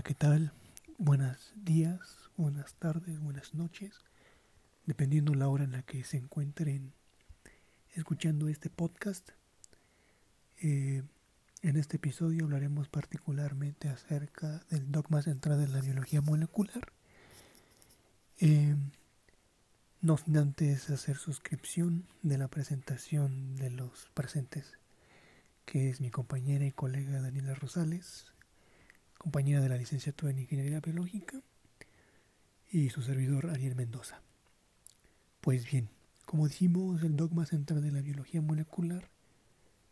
Hola, ¿qué tal? Buenos días, buenas tardes, buenas noches, dependiendo la hora en la que se encuentren escuchando este podcast. Eh, en este episodio hablaremos particularmente acerca del dogma central de la biología molecular. Eh, no sin antes hacer suscripción de la presentación de los presentes, que es mi compañera y colega Daniela Rosales, compañera de la licenciatura en Ingeniería Biológica, y su servidor Ariel Mendoza. Pues bien, como dijimos, el dogma central de la biología molecular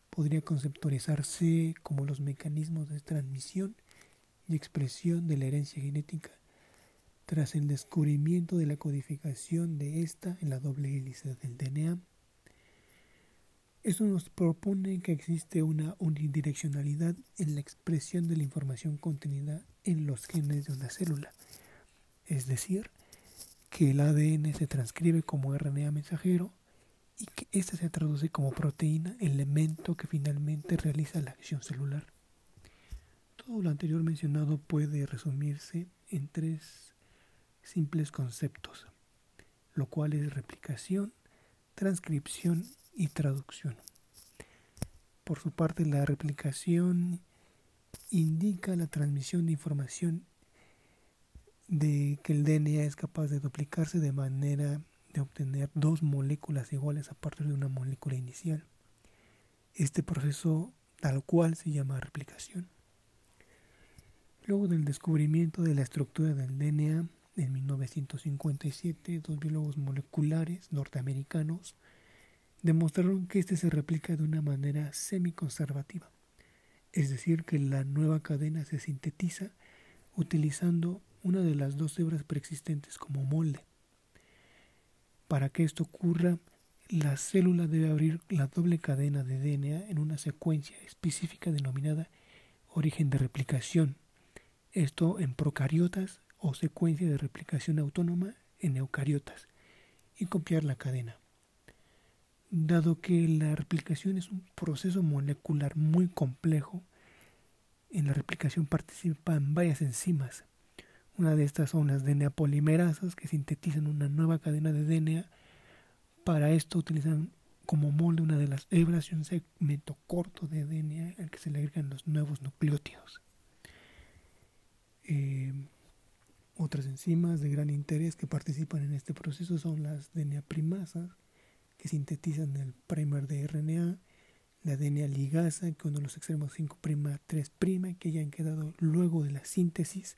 podría conceptualizarse como los mecanismos de transmisión y expresión de la herencia genética tras el descubrimiento de la codificación de esta en la doble hélice del DNA. Esto nos propone que existe una unidireccionalidad en la expresión de la información contenida en los genes de una célula, es decir, que el ADN se transcribe como RNA mensajero y que ésta se traduce como proteína, elemento que finalmente realiza la acción celular. Todo lo anterior mencionado puede resumirse en tres simples conceptos, lo cual es replicación, transcripción y traducción. Por su parte, la replicación indica la transmisión de información de que el DNA es capaz de duplicarse de manera de obtener dos moléculas iguales a partir de una molécula inicial. Este proceso tal cual se llama replicación. Luego del descubrimiento de la estructura del DNA, en 1957, dos biólogos moleculares norteamericanos demostraron que éste se replica de una manera semiconservativa, es decir, que la nueva cadena se sintetiza utilizando una de las dos hebras preexistentes como molde. Para que esto ocurra, la célula debe abrir la doble cadena de DNA en una secuencia específica denominada origen de replicación, esto en procariotas o secuencia de replicación autónoma en eucariotas y copiar la cadena. Dado que la replicación es un proceso molecular muy complejo, en la replicación participan varias enzimas. Una de estas son las DNA polimerasas que sintetizan una nueva cadena de DNA. Para esto utilizan como molde una de las hebras y un segmento corto de DNA al que se le agregan los nuevos nucleótidos. Eh, otras enzimas de gran interés que participan en este proceso son las DNA primasas, que sintetizan el primer de RNA, la DNA ligasa, que uno de los extremos 5' 3' que ya han quedado luego de la síntesis,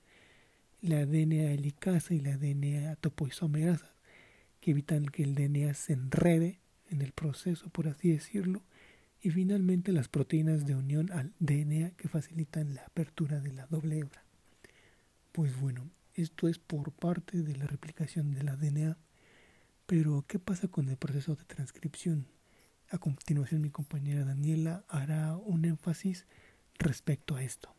la DNA helicasa y la DNA topoisomerasa, que evitan que el DNA se enrede en el proceso, por así decirlo, y finalmente las proteínas de unión al DNA que facilitan la apertura de la doble hebra. Pues bueno, esto es por parte de la replicación del ADN. Pero, ¿qué pasa con el proceso de transcripción? A continuación, mi compañera Daniela hará un énfasis respecto a esto.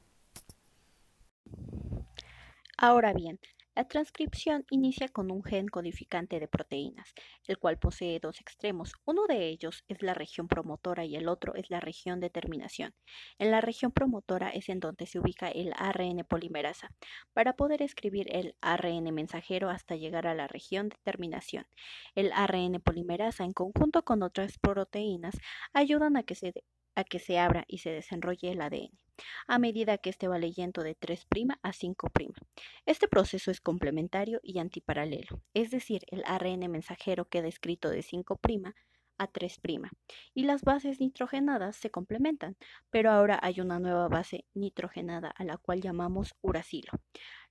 Ahora bien, la transcripción inicia con un gen codificante de proteínas, el cual posee dos extremos. Uno de ellos es la región promotora y el otro es la región de terminación. En la región promotora es en donde se ubica el ARN polimerasa, para poder escribir el ARN mensajero hasta llegar a la región de terminación. El ARN polimerasa, en conjunto con otras proteínas, ayudan a que se, a que se abra y se desenrolle el ADN a medida que este va leyendo de 3' a 5'. Este proceso es complementario y antiparalelo, es decir, el ARN mensajero queda escrito de 5' a 3' y las bases nitrogenadas se complementan, pero ahora hay una nueva base nitrogenada a la cual llamamos uracilo.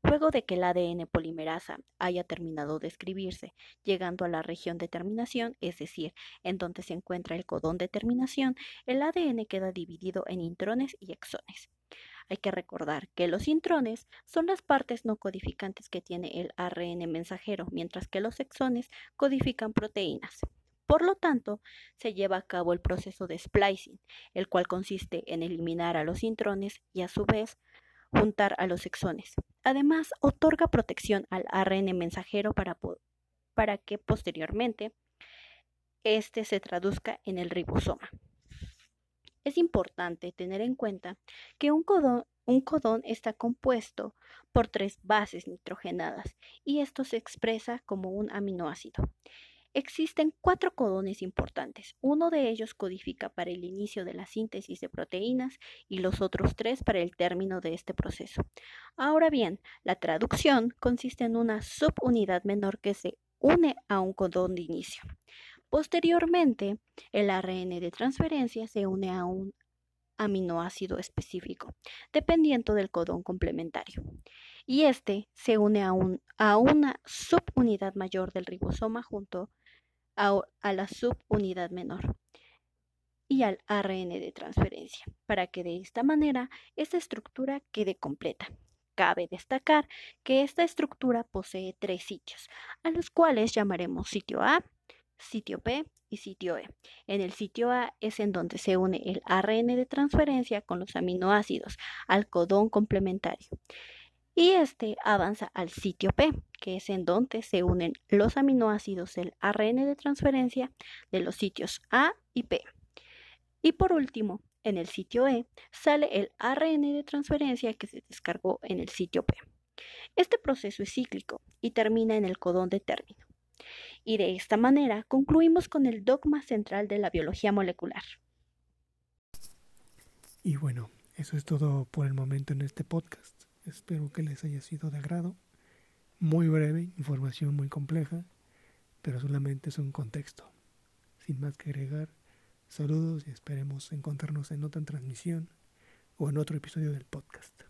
Luego de que el ADN polimerasa haya terminado de escribirse, llegando a la región de terminación, es decir, en donde se encuentra el codón de terminación, el ADN queda dividido en intrones y exones. Hay que recordar que los intrones son las partes no codificantes que tiene el ARN mensajero, mientras que los exones codifican proteínas. Por lo tanto, se lleva a cabo el proceso de splicing, el cual consiste en eliminar a los intrones y a su vez juntar a los exones. Además, otorga protección al ARN mensajero para, para que posteriormente éste se traduzca en el ribosoma. Es importante tener en cuenta que un codón Un codón está compuesto por tres bases nitrogenadas y esto se expresa como un aminoácido. Existen cuatro codones importantes. Uno de ellos codifica para el inicio de la síntesis de proteínas y los otros tres para el término de este proceso. Ahora bien, la traducción consiste en una subunidad menor que se une a un codón de inicio. Posteriormente, el ARN de transferencia se une a un aminoácido específico, dependiendo del codón complementario. Y este se une a, una subunidad mayor del ribosoma junto a, a la subunidad menor y al ARN de transferencia, para que de esta manera esta estructura quede completa. Cabe destacar que esta estructura posee tres sitios, a los cuales llamaremos sitio A, sitio P y sitio E. En el sitio A es en donde se une el ARN de transferencia con los aminoácidos al codón complementario. Y este avanza al sitio P, que es en donde se unen los aminoácidos del ARN de transferencia de los sitios A y P. Y por último, en el sitio E sale el ARN de transferencia que se descargó en el sitio P. Este proceso es cíclico y termina en el codón de término. Y de esta manera concluimos con el dogma central de la biología molecular. Y bueno, eso es todo por el momento en este podcast. Espero que les haya sido de agrado. Muy breve, información muy compleja, pero solamente es un contexto. Sin más que agregar, saludos y esperemos encontrarnos en otra transmisión o en otro episodio del podcast.